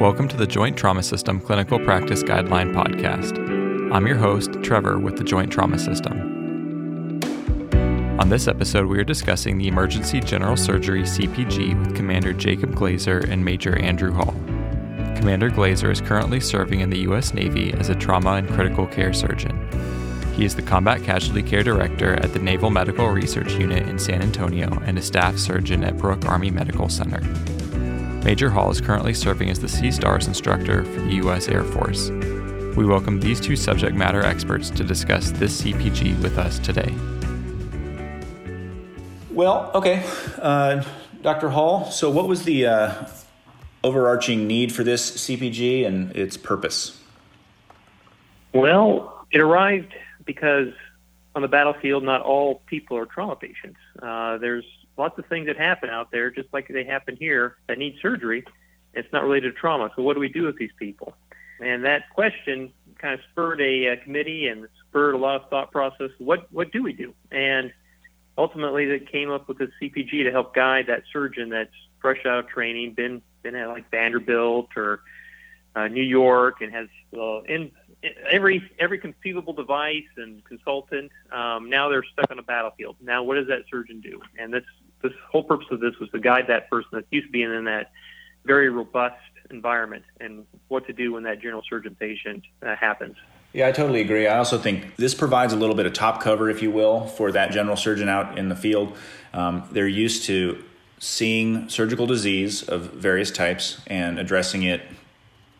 Welcome to the Joint Trauma System Clinical Practice Guideline Podcast. I'm your host, Trevor, with the Joint Trauma System. On this episode, we are discussing the Emergency General Surgery CPG with Commander Jacob Glazer and Major Andrew Hall. Commander Glazer is currently serving in the U.S. Navy as a trauma and critical care surgeon. He is the Combat Casualty Care Director at the Naval Medical Research Unit in San Antonio and a staff surgeon at Brooke Army Medical Center. Major Hall is currently serving as the CSTARS instructor for the U.S. Air Force. We welcome these two subject matter experts to discuss this CPG with us today. Well, okay. Uh, Dr. Hall, so what was the uh, overarching need for this CPG and its purpose? Well, it arrived because on the battlefield, not all people are trauma patients. Uh, there's lots of things that happen out there, just like they happen here, that need surgery. It's not related to trauma. So what do we do with these people? And that question kind of spurred a, a committee and spurred a lot of thought process. What what do we do? And ultimately, they came up with the CPG to help guide that surgeon that's fresh out of training, been been at like Vanderbilt or uh, New York, and has uh, in every every conceivable device and consultant. Um, now they're stuck on a battlefield. Now, what does that surgeon do? And this this whole purpose of this was to guide that person that's used to being in that very robust environment and what to do when that general surgeon patient uh, happens. Yeah, I totally agree. I also think this provides a little bit of top cover, if you will, for that general surgeon out in the field. Um, they're used to seeing surgical disease of various types and addressing it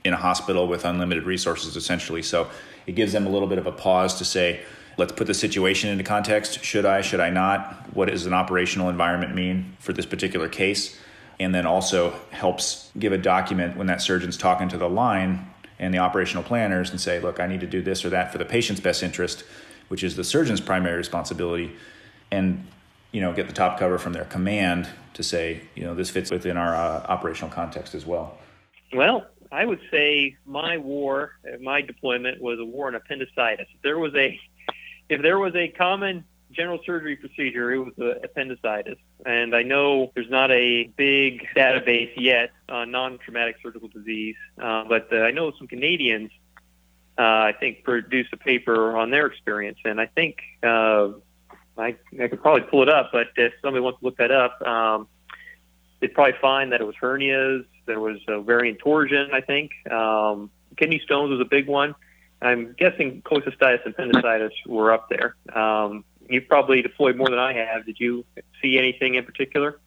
in a hospital with unlimited resources, essentially. So it gives them a little bit of a pause to say, let's put the situation into context. Should I, should I not? What does an operational environment mean for this particular case? And then also helps give a document when that surgeon's talking to the line and the operational planners and say, look, I need to do this or that for the patient's best interest, which is the surgeon's primary responsibility. And you know, get the top cover from their command to say, you know, this fits within our uh, operational context as well. Well, I would say my war, my deployment was a war on appendicitis. There was a if there was a common general surgery procedure, it was appendicitis. And I know there's not a big database yet on non-traumatic surgical disease, uh, but uh, I know some Canadians, uh, I think, produced a paper on their experience. And I think uh, I, I could probably pull it up, but if somebody wants to look that up, um, they'd probably find that it was hernias, there was ovarian torsion, I think. Um, kidney stones was a big one. I'm guessing cholecystitis and appendicitis were up there. Um, you've probably deployed more than I have. Did you see anything in particular?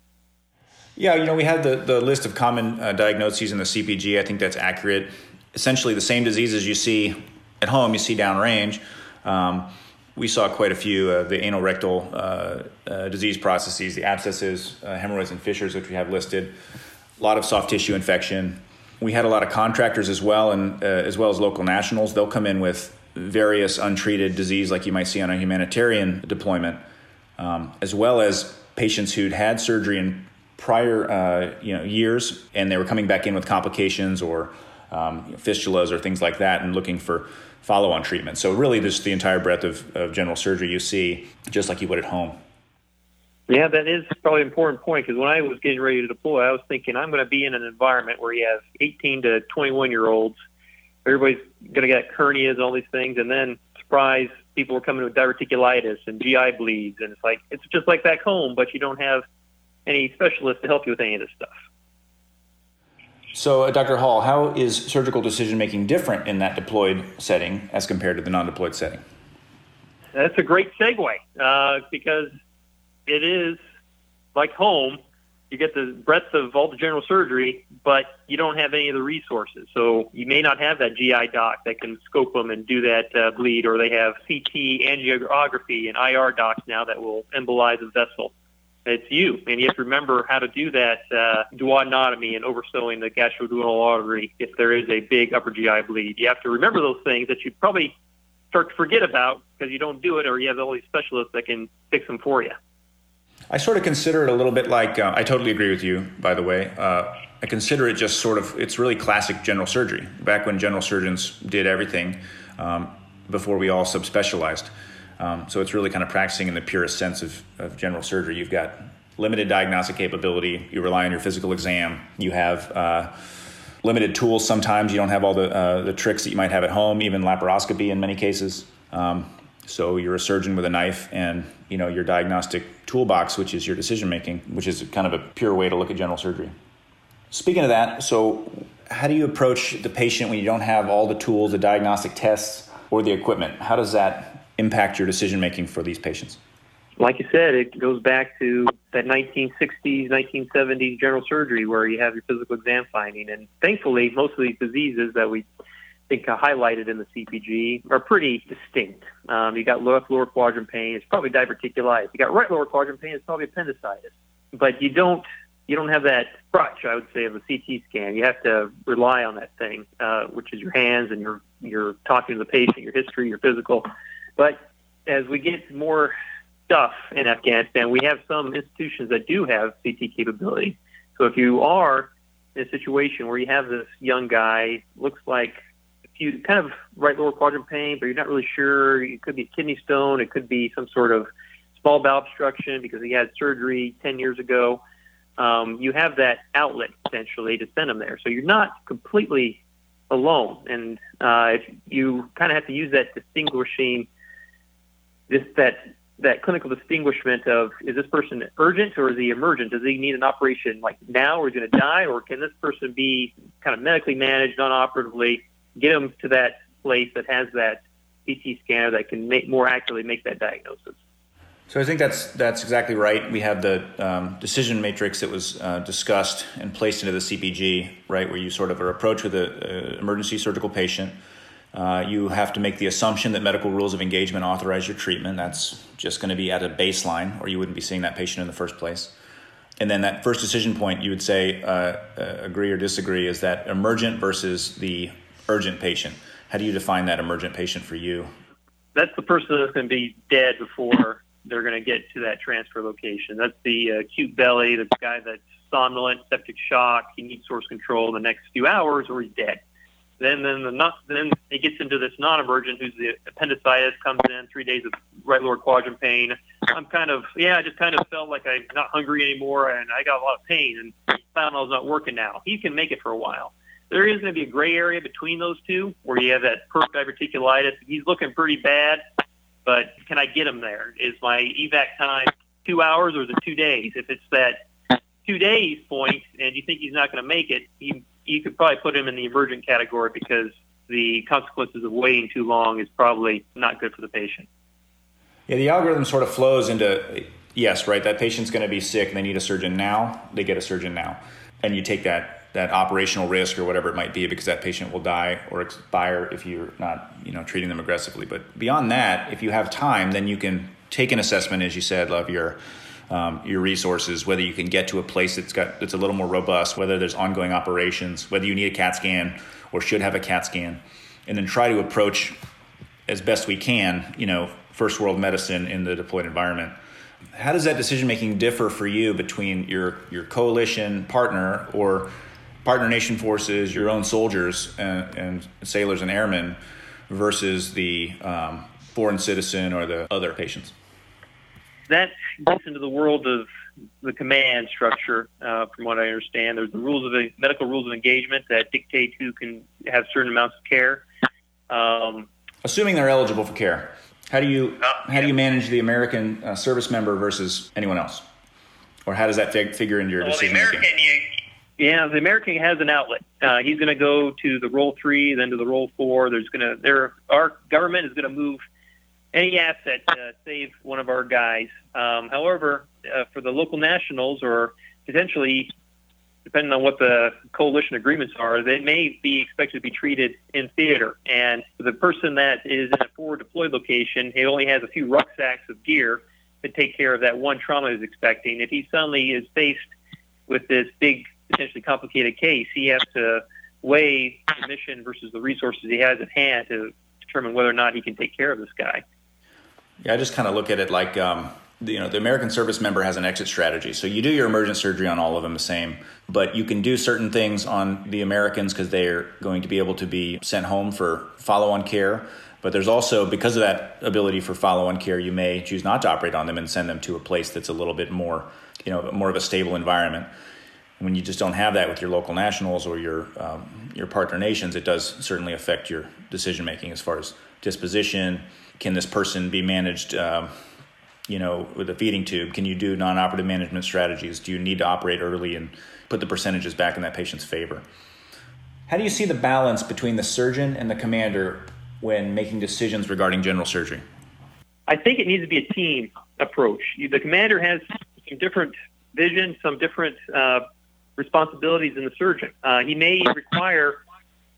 Yeah, you know, we had the, the list of common uh, diagnoses in the CPG. I think that's accurate. Essentially, the same diseases you see at home, you see downrange. Um, we saw quite a few uh, the anal rectal uh, uh, disease processes, the abscesses, uh, hemorrhoids, and fissures, which we have listed. A lot of soft tissue infection, we had a lot of contractors as well, and uh, as well as local nationals. They'll come in with various untreated disease, like you might see on a humanitarian deployment, um, as well as patients who'd had surgery in prior uh, you know years, and they were coming back in with complications or um, fistulas or things like that, and looking for follow-on treatment. So really, just the entire breadth of, of general surgery you see, just like you would at home. Yeah, that is probably an important point because when I was getting ready to deploy, I was thinking I'm going to be in an environment where you have 18 to 21 year olds. Everybody's going to get hernias, all these things, and then surprise, people are coming with diverticulitis and GI bleeds, and it's like it's just like back home, but you don't have any specialists to help you with any of this stuff. So, uh, Dr. Hall, how is surgical decision making different in that deployed setting as compared to the non deployed setting? That's a great segue uh, because it is like home. You get the breadth of all the general surgery, but you don't have any of the resources. So you may not have that GI doc that can scope them and do that uh, bleed, or they have CT angiography and IR docs now that will embolize a vessel. It's you, and you have to remember how to do that uh, duodenotomy and oversewing the gastroduodenal artery if there is a big upper GI bleed. You have to remember those things that you probably start to forget about because you don't do it, or you have all these specialists that can fix them for you. I sort of consider it a little bit like uh, I totally agree with you. By the way, uh, I consider it just sort of it's really classic general surgery. Back when general surgeons did everything um, before we all subspecialized. Um, so it's really kind of practicing in the purest sense of, of general surgery. You've got limited diagnostic capability. You rely on your physical exam. You have uh, limited tools sometimes. You don't have all the, uh, the tricks that you might have at home, even laparoscopy in many cases. Um, so you're a surgeon with a knife and you know your diagnostic toolbox, which is your decision making, which is kind of a pure way to look at general surgery. Speaking of that, so how do you approach the patient when you don't have all the tools, the diagnostic tests, or the equipment? How does that impact your decision making for these patients? Like you said, it goes back to that 1960s, 1970s general surgery where you have your physical exam finding. And thankfully, most of these diseases that we think are highlighted in the CPG are pretty distinct. Um, you got left lower quadrant pain, it's probably diverticulitis. You got right lower quadrant pain, it's probably appendicitis. But you don't you don't have that crutch, I would say, of a CT scan. You have to rely on that thing, uh, which is your hands and you're you're talking to the patient, your history, your physical. But as we get more stuff in Afghanistan, we have some institutions that do have CT capability. So if you are in a situation where you have this young guy, looks like you kind of right lower quadrant pain, but you're not really sure. It could be kidney stone. It could be some sort of small bowel obstruction because he had surgery 10 years ago um, you have that outlet essentially to send them there. So you're not completely alone, and uh, you kind of have to use that distinguishing this that that clinical distinguishment of is this person urgent or is he emergent? Does he need an operation like now, or is he going to die, or can this person be kind of medically managed non-operatively? Get them to that place that has that CT scanner that can make more accurately make that diagnosis. So I think that's that's exactly right. We have the um, decision matrix that was uh, discussed and placed into the CPG, right, where you sort of are approached with an emergency surgical patient. Uh, you have to make the assumption that medical rules of engagement authorize your treatment. That's just going to be at a baseline, or you wouldn't be seeing that patient in the first place. And then that first decision point, you would say, uh, uh agree or disagree, is that emergent versus the urgent patient. How do you define that emergent patient for you? That's the person that's going to be dead before they're going to get to that transfer location. That's the acute belly, the guy that's somnolent, septic shock. He needs source control in the next few hours, or he's dead. Then, then the not, then it gets into this non-emergent, who's the appendicitis comes in, three days of right lower quadrant pain. I'm kind of yeah, I just kind of felt like I'm not hungry anymore, and I got a lot of pain, and was not working now. He can make it for a while. There is going to be a gray area between those two, where you have that perf diverticulitis. He's looking pretty bad but can I get him there? Is my evac time two hours or it two days? If it's that two days point and you think he's not going to make it, you, you could probably put him in the emergent category because the consequences of waiting too long is probably not good for the patient. Yeah, the algorithm sort of flows into yes, right? That patient's going to be sick and they need a surgeon now. They get a surgeon now, and you take that that operational risk or whatever it might be because that patient will die or expire if you're not you know treating them aggressively. But beyond that if you have time then you can take an assessment as you said of your um, your resources whether you can get to a place that's got that's a little more robust whether there's ongoing operations whether you need a cat scan or should have a cat scan and then try to approach as best we can you know first world medicine in the deployed environment. How does that decision making differ for you between your your coalition partner or partner nation forces, your own soldiers and, and sailors and airmen versus the um, foreign citizen or the other patients? That gets into the world of the command structure, uh, from what I understand. There's the rules of the medical rules of engagement that dictate who can have certain amounts of care. Um, Assuming they're eligible for care, how do you uh, how do you manage the American uh, service member versus anyone else, or how does that fig- figure into your well, decision making? Yeah, the American has an outlet. Uh, he's going to go to the role three, then to the role four. There's going to there our government is going to move any asset to save one of our guys. Um, however, uh, for the local nationals or potentially, depending on what the coalition agreements are, they may be expected to be treated in theater. And the person that is in a forward deployed location, he only has a few rucksacks of gear to take care of that one trauma he's expecting. If he suddenly is faced with this big potentially complicated case, he has to weigh the mission versus the resources he has at hand to determine whether or not he can take care of this guy. Yeah, I just kind of look at it like um, you know the American service member has an exit strategy. So you do your emergent surgery on all of them the same, but you can do certain things on the Americans because they're going to be able to be sent home for follow-on care. But there's also because of that ability for follow-on care, you may choose not to operate on them and send them to a place that's a little bit more, you know, more of a stable environment. When you just don't have that with your local nationals or your um, your partner nations, it does certainly affect your decision making as far as disposition. Can this person be managed? Um, you know, with a feeding tube, can you do non-operative management strategies? Do you need to operate early and put the percentages back in that patient's favor? How do you see the balance between the surgeon and the commander when making decisions regarding general surgery? I think it needs to be a team approach. The commander has some different vision, some different uh, responsibilities in the surgeon. Uh, he may require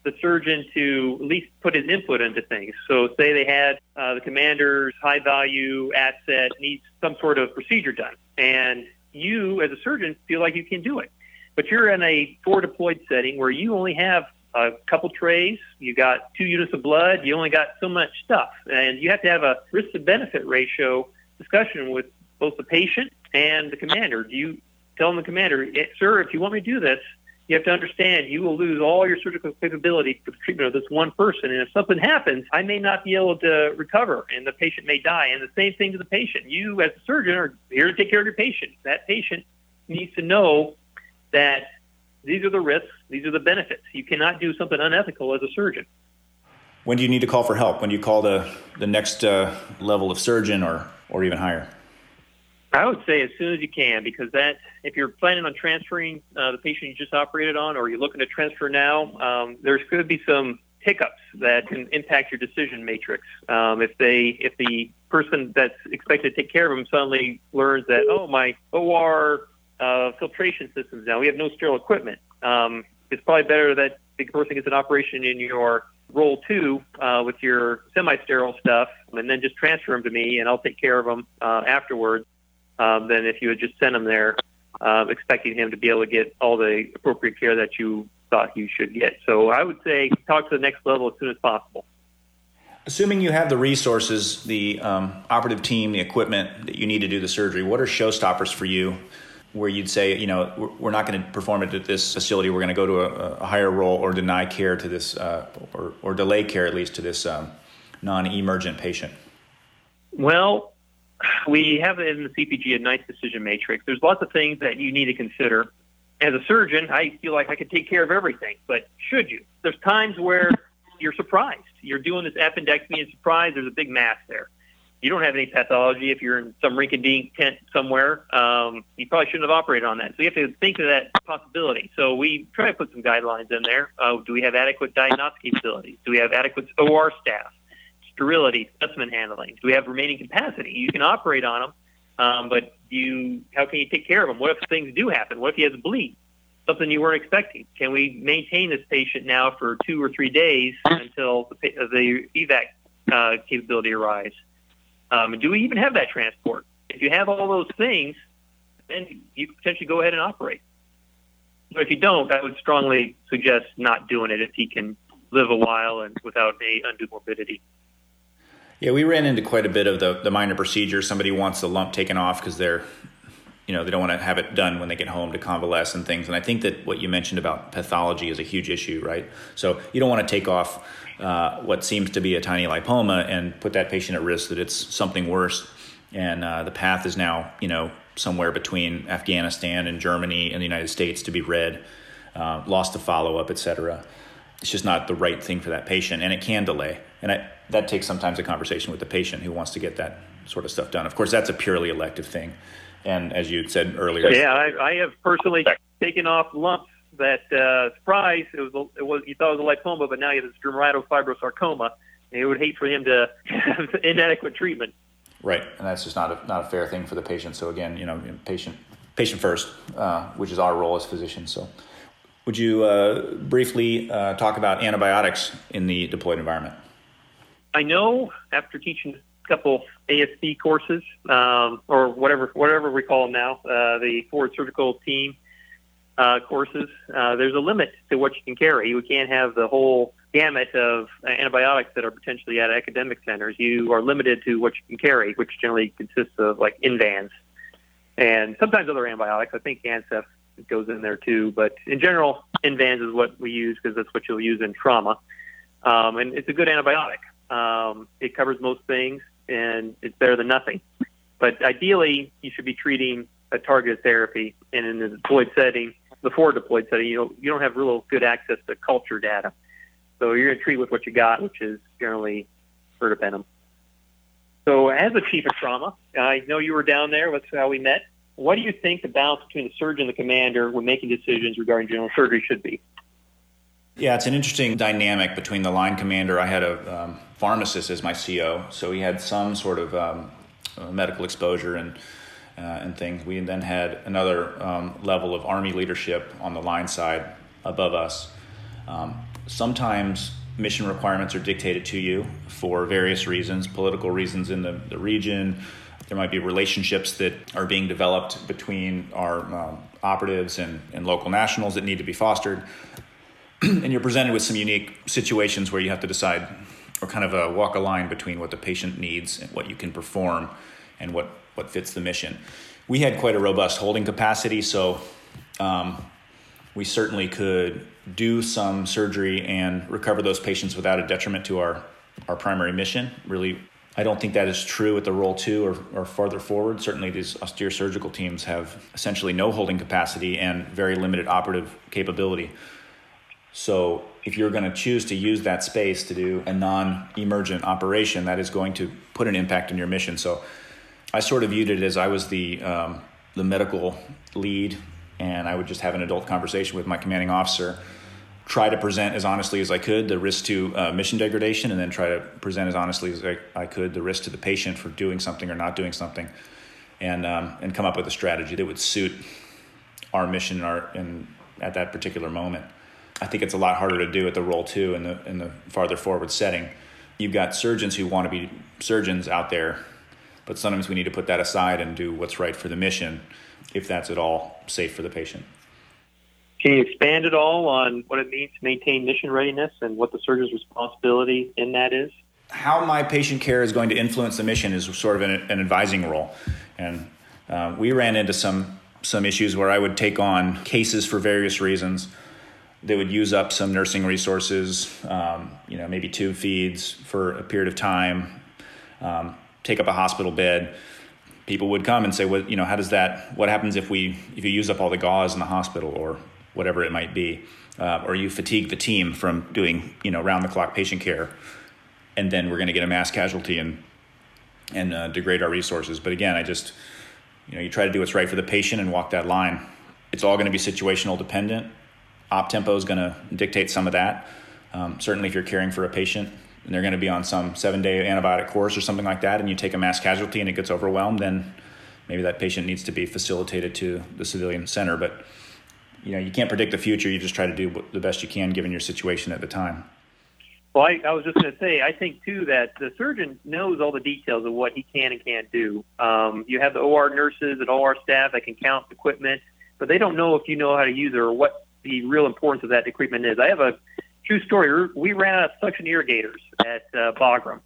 the surgeon to at least put his input into things. So, say they had uh, the commander's high value asset needs some sort of procedure done, and you, as a surgeon, feel like you can do it. But you're in a forward deployed setting where you only have a couple trays, you got two units of blood, you only got so much stuff, and you have to have a risk to benefit ratio discussion with both the patient and the commander. Do you tell the commander, eh, sir, if you want me to do this, you have to understand you will lose all your surgical capability for the treatment of this one person. And if something happens, I may not be able to recover and the patient may die. And the same thing to the patient. You, as a surgeon, are here to take care of your patient. That patient needs to know that these are the risks, these are the benefits. You cannot do something unethical as a surgeon. When do you need to call for help? When do you call the, the next uh, level of surgeon or, or even higher? I would say as soon as you can, because that if you're planning on transferring uh, the patient you just operated on, or you're looking to transfer now, um, there's going to be some hiccups that can impact your decision matrix. Um, if they, if the person that's expected to take care of them suddenly learns that, oh, my OR uh, filtration systems now, we have no sterile equipment. Um, it's probably better that the person gets an operation in your role two uh, with your semi-sterile stuff, and then just transfer them to me, and I'll take care of them uh, afterwards um, than if you had just sent him there, uh, expecting him to be able to get all the appropriate care that you thought he should get. So I would say talk to the next level as soon as possible. Assuming you have the resources, the um, operative team, the equipment that you need to do the surgery, what are showstoppers for you where you'd say, you know, we're not going to perform it at this facility. We're going to go to a, a, higher role or deny care to this, uh, or, or delay care at least to this um, non-emergent patient. Well, we have in the CPG a nice decision matrix. There's lots of things that you need to consider. As a surgeon, I feel like I could take care of everything, but should you? There's times where you're surprised. You're doing this appendectomy and surprised there's a big mass there. You don't have any pathology. If you're in some rink and dink tent somewhere, um, you probably shouldn't have operated on that. So you have to think of that possibility. So we try to put some guidelines in there. Uh, do we have adequate diagnostic capabilities? Do we have adequate OR staff? Sterility, specimen handling? Do we have remaining capacity? You can operate on them, um, but you how can you take care of them? What if things do happen? What if he has a bleed? Something you weren't expecting. Can we maintain this patient now for two or three days until the, the evac uh, capability arrives? Um, do we even have that transport? If you have all those things, then you potentially go ahead and operate. But if you don't, I would strongly suggest not doing it if he can live a while and without a undue morbidity. Yeah, we ran into quite a bit of the, the minor procedure. Somebody wants the lump taken off because they're, you know, they don't want to have it done when they get home to convalesce and things. And I think that what you mentioned about pathology is a huge issue, right? So you don't want to take off uh, what seems to be a tiny lipoma and put that patient at risk that it's something worse. And uh, the path is now, you know, somewhere between Afghanistan and Germany and the United States to be read, uh, lost to follow up, et cetera. It's just not the right thing for that patient, and it can delay. And I, that takes sometimes a conversation with the patient who wants to get that sort of stuff done. Of course, that's a purely elective thing. And as you said earlier, yeah, I, I have personally taken off lumps that uh, surprise it was it was you thought it was a lipoma, but now you have this dermatofibrosarcoma. And you would hate for him to have inadequate treatment. Right, and that's just not a not a fair thing for the patient. So again, you know, patient patient first, uh, which is our role as physicians. So, would you uh, briefly uh, talk about antibiotics in the deployed environment? I know after teaching a couple ASP courses, um, or whatever whatever we call them now, uh, the forward surgical team uh, courses, uh, there's a limit to what you can carry. You can't have the whole gamut of antibiotics that are potentially at academic centers. You are limited to what you can carry, which generally consists of like Invanz and sometimes other antibiotics. I think Ancef goes in there too, but in general, Invanz is what we use because that's what you'll use in trauma. Um, and it's a good antibiotic. Um, it covers most things, and it's better than nothing. But ideally, you should be treating a targeted therapy, and in the deployed setting, forward deployed setting, you don't, you don't have real good access to culture data. So you're going to treat with what you got, which is generally ertapenem. So as a chief of trauma, I know you were down there. That's how we met. What do you think the balance between the surgeon and the commander when making decisions regarding general surgery should be? Yeah, it's an interesting dynamic between the line commander. I had a um, pharmacist as my CO, so he had some sort of um, uh, medical exposure and uh, and things. We then had another um, level of army leadership on the line side above us. Um, sometimes mission requirements are dictated to you for various reasons, political reasons in the, the region. There might be relationships that are being developed between our um, operatives and, and local nationals that need to be fostered. And you're presented with some unique situations where you have to decide or kind of a walk a line between what the patient needs and what you can perform and what, what fits the mission. We had quite a robust holding capacity, so um, we certainly could do some surgery and recover those patients without a detriment to our, our primary mission. Really, I don't think that is true at the role two or, or farther forward. Certainly, these austere surgical teams have essentially no holding capacity and very limited operative capability. So if you're going to choose to use that space to do a non-emergent operation, that is going to put an impact on your mission. So I sort of viewed it as I was the um, the medical lead, and I would just have an adult conversation with my commanding officer, try to present as honestly as I could the risk to uh, mission degradation, and then try to present as honestly as I, I, could the risk to the patient for doing something or not doing something, and um, and come up with a strategy that would suit our mission and our in at that particular moment. I think it's a lot harder to do at the role two in the in the farther forward setting. You've got surgeons who want to be surgeons out there, but sometimes we need to put that aside and do what's right for the mission, if that's at all safe for the patient. Can you expand at all on what it means to maintain mission readiness and what the surgeon's responsibility in that is? How my patient care is going to influence the mission is sort of an, an advising role, and uh, we ran into some some issues where I would take on cases for various reasons they would use up some nursing resources, um, you know, maybe tube feeds for a period of time, um, take up a hospital bed. People would come and say, "What you know? How does that? What happens if we if you use up all the gauze in the hospital or whatever it might be, uh, or you fatigue the team from doing you know round the clock patient care, and then we're going to get a mass casualty and and uh, degrade our resources." But again, I just you know you try to do what's right for the patient and walk that line. It's all going to be situational dependent op tempo is going to dictate some of that. Um, certainly, if you're caring for a patient and they're going to be on some seven day antibiotic course or something like that, and you take a mass casualty and it gets overwhelmed, then maybe that patient needs to be facilitated to the civilian center. But you know, you can't predict the future. You just try to do the best you can given your situation at the time. Well, I, I was just going to say, I think too that the surgeon knows all the details of what he can and can't do. Um, you have the OR nurses and OR staff that can count equipment, but they don't know if you know how to use it or what the real importance of that equipment is. I have a true story. We ran out of suction irrigators at uh, Bagram,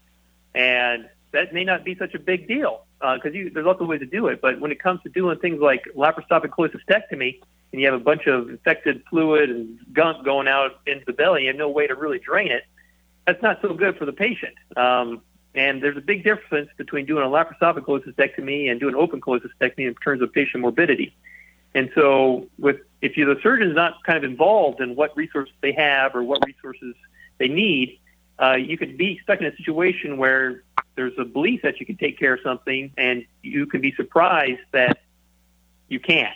and that may not be such a big deal because uh, there's lots of ways to do it. But when it comes to doing things like laparoscopic cholecystectomy, and you have a bunch of infected fluid and gunk going out into the belly, you have no way to really drain it. That's not so good for the patient. Um, and there's a big difference between doing a laparoscopic cholecystectomy and doing open cholecystectomy in terms of patient morbidity. And so, with if you the surgeon's not kind of involved in what resources they have or what resources they need, uh, you could be stuck in a situation where there's a belief that you can take care of something, and you can be surprised that you can't,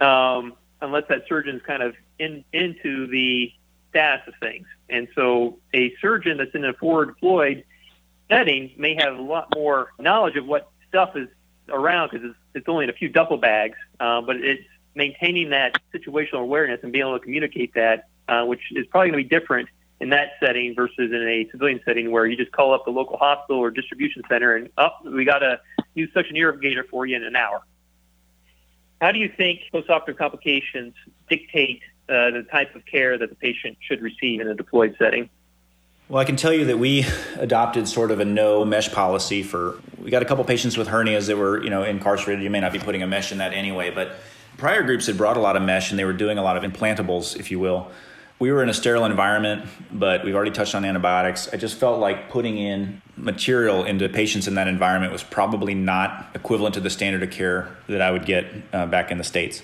um, unless that surgeon's kind of in into the status of things. And so, a surgeon that's in a forward deployed setting may have a lot more knowledge of what stuff is around because it's, it's only in a few duffel bags, uh, but it's maintaining that situational awareness and being able to communicate that, uh, which is probably going to be different in that setting versus in a civilian setting where you just call up the local hospital or distribution center and, oh, we got a new suction irrigator for you in an hour. How do you think postoperative complications dictate uh, the type of care that the patient should receive in a deployed setting? Well, I can tell you that we adopted sort of a no mesh policy for. We got a couple patients with hernias that were, you know, incarcerated. You may not be putting a mesh in that anyway, but prior groups had brought a lot of mesh and they were doing a lot of implantables, if you will. We were in a sterile environment, but we've already touched on antibiotics. I just felt like putting in material into patients in that environment was probably not equivalent to the standard of care that I would get uh, back in the States.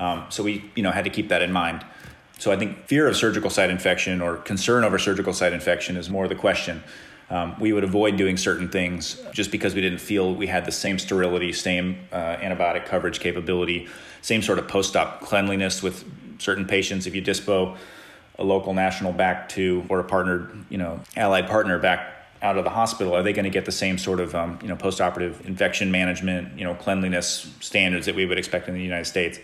Um, so we, you know, had to keep that in mind. So I think fear of surgical site infection or concern over surgical site infection is more the question. Um, we would avoid doing certain things just because we didn't feel we had the same sterility, same uh, antibiotic coverage capability, same sort of post-op cleanliness with certain patients. If you dispo a local national back to or a partnered, you know, allied partner back out of the hospital, are they going to get the same sort of, um, you know, post-operative infection management, you know, cleanliness standards that we would expect in the United States?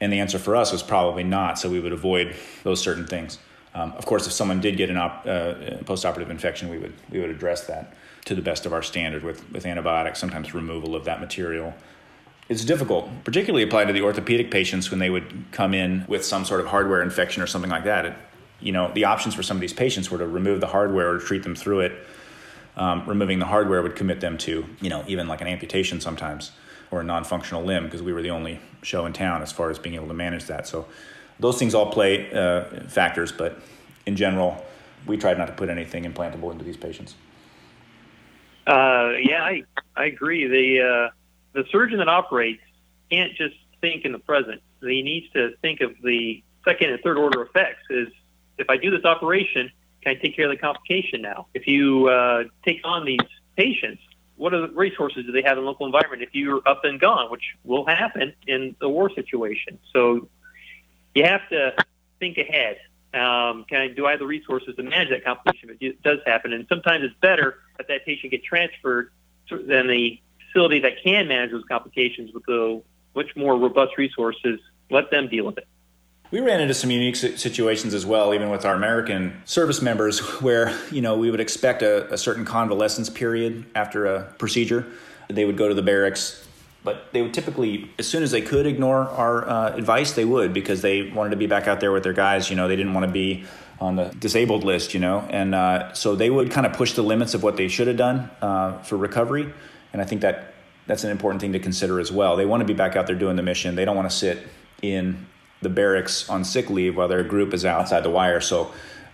And the answer for us was probably not. So we would avoid those certain things. Um, of course, if someone did get an op, uh, post-operative infection, we would we would address that to the best of our standard with with antibiotics, sometimes removal of that material. It's difficult, particularly applied to the orthopedic patients when they would come in with some sort of hardware infection or something like that. It, you know, the options for some of these patients were to remove the hardware or treat them through it. Um, removing the hardware would commit them to, you know, even like an amputation sometimes or a non-functional limb because we were the only show in town as far as being able to manage that. So those things all play uh, factors, but in general, we tried not to put anything implantable into these patients. Uh, yeah, I, I agree. The, uh, the surgeon that operates can't just think in the present. He needs to think of the second and third order effects. Is if I do this operation, can I take care of the complication now? If you uh, take on these patients, what are the resources do they have in the local environment if you're up and gone, which will happen in the war situation? So you have to think ahead. Um, can I, do I have the resources to manage that complication if it does happen? And sometimes it's better that that patient get transferred than the facility that can manage those complications with the much more robust resources. Let them deal with it. We ran into some unique situations as well, even with our American service members, where you know we would expect a, a certain convalescence period after a procedure. They would go to the barracks but they would typically, as soon as they could ignore our uh, advice, they would because they wanted to be back out there with their guys. You know, they didn't want to be on the disabled list. You know, and uh, so they would kind of push the limits of what they should have done uh, for recovery. And I think that that's an important thing to consider as well. They want to be back out there doing the mission. They don't want to sit in the barracks on sick leave while their group is outside the wire. So.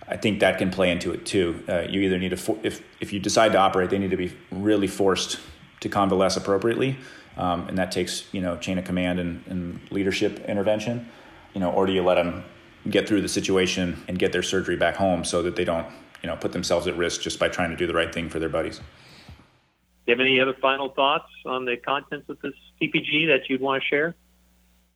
I think that can play into it too. Uh, you either need to, if if you decide to operate, they need to be really forced to convalesce appropriately, um, and that takes you know chain of command and, and leadership intervention, you know, or do you let them get through the situation and get their surgery back home so that they don't you know put themselves at risk just by trying to do the right thing for their buddies. Do you have any other final thoughts on the contents of this CPG that you'd want to share?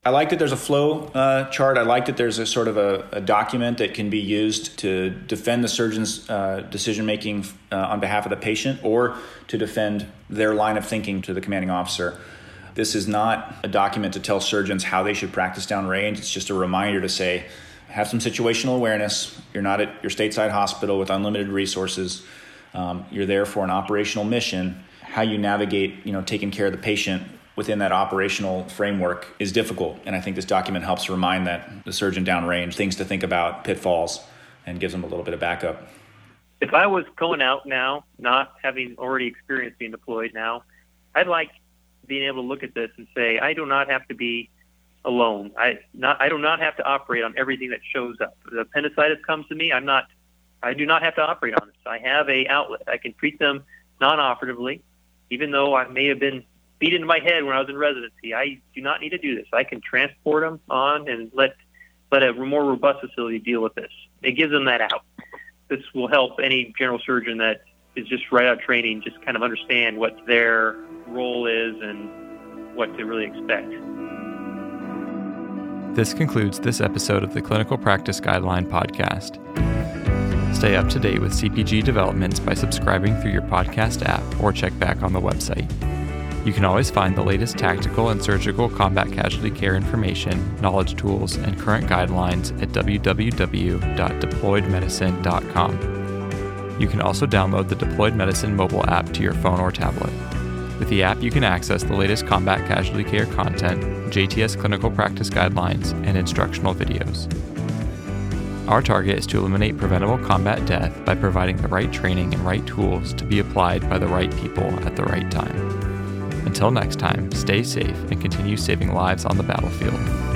I like that there's a flow uh, chart. I like that there's a sort of a, a, document that can be used to defend the surgeon's uh, decision making uh, on behalf of the patient or to defend their line of thinking to the commanding officer. This is not a document to tell surgeons how they should practice downrange. It's just a reminder to say, have some situational awareness. You're not at your stateside hospital with unlimited resources. Um, you're there for an operational mission. How you navigate, you know, taking care of the patient within that operational framework is difficult. And I think this document helps remind that the surgeon downrange things to think about, pitfalls, and gives them a little bit of backup. If I was going out now, not having already experienced being deployed now, I'd like being able to look at this and say, I do not have to be alone. I not I do not have to operate on everything that shows up. The appendicitis comes to me, I'm not I do not have to operate on this. I have a outlet. I can treat them non-operatively, even though I may have been beat into my head when I was in residency. I do not need to do this. I can transport them on and let let a more robust facility deal with this. It gives them that out. This will help any general surgeon that is just right out training just kind of understand what their role is and what to really expect. This concludes this episode of the Clinical Practice Guideline Podcast. Stay up to date with CPG developments by subscribing through your podcast app or check back on the website. You can always find the latest tactical and surgical combat casualty care information, knowledge tools, and current guidelines at www.deployedmedicine.com. You can also download the Deployed Medicine mobile app to your phone or tablet. With the app, you can access the latest combat casualty care content, JTS clinical practice guidelines, and instructional videos. Our target is to eliminate preventable combat death by providing the right training and right tools to be applied by the right people at the right time. Until next time, stay safe and continue saving lives on the battlefield.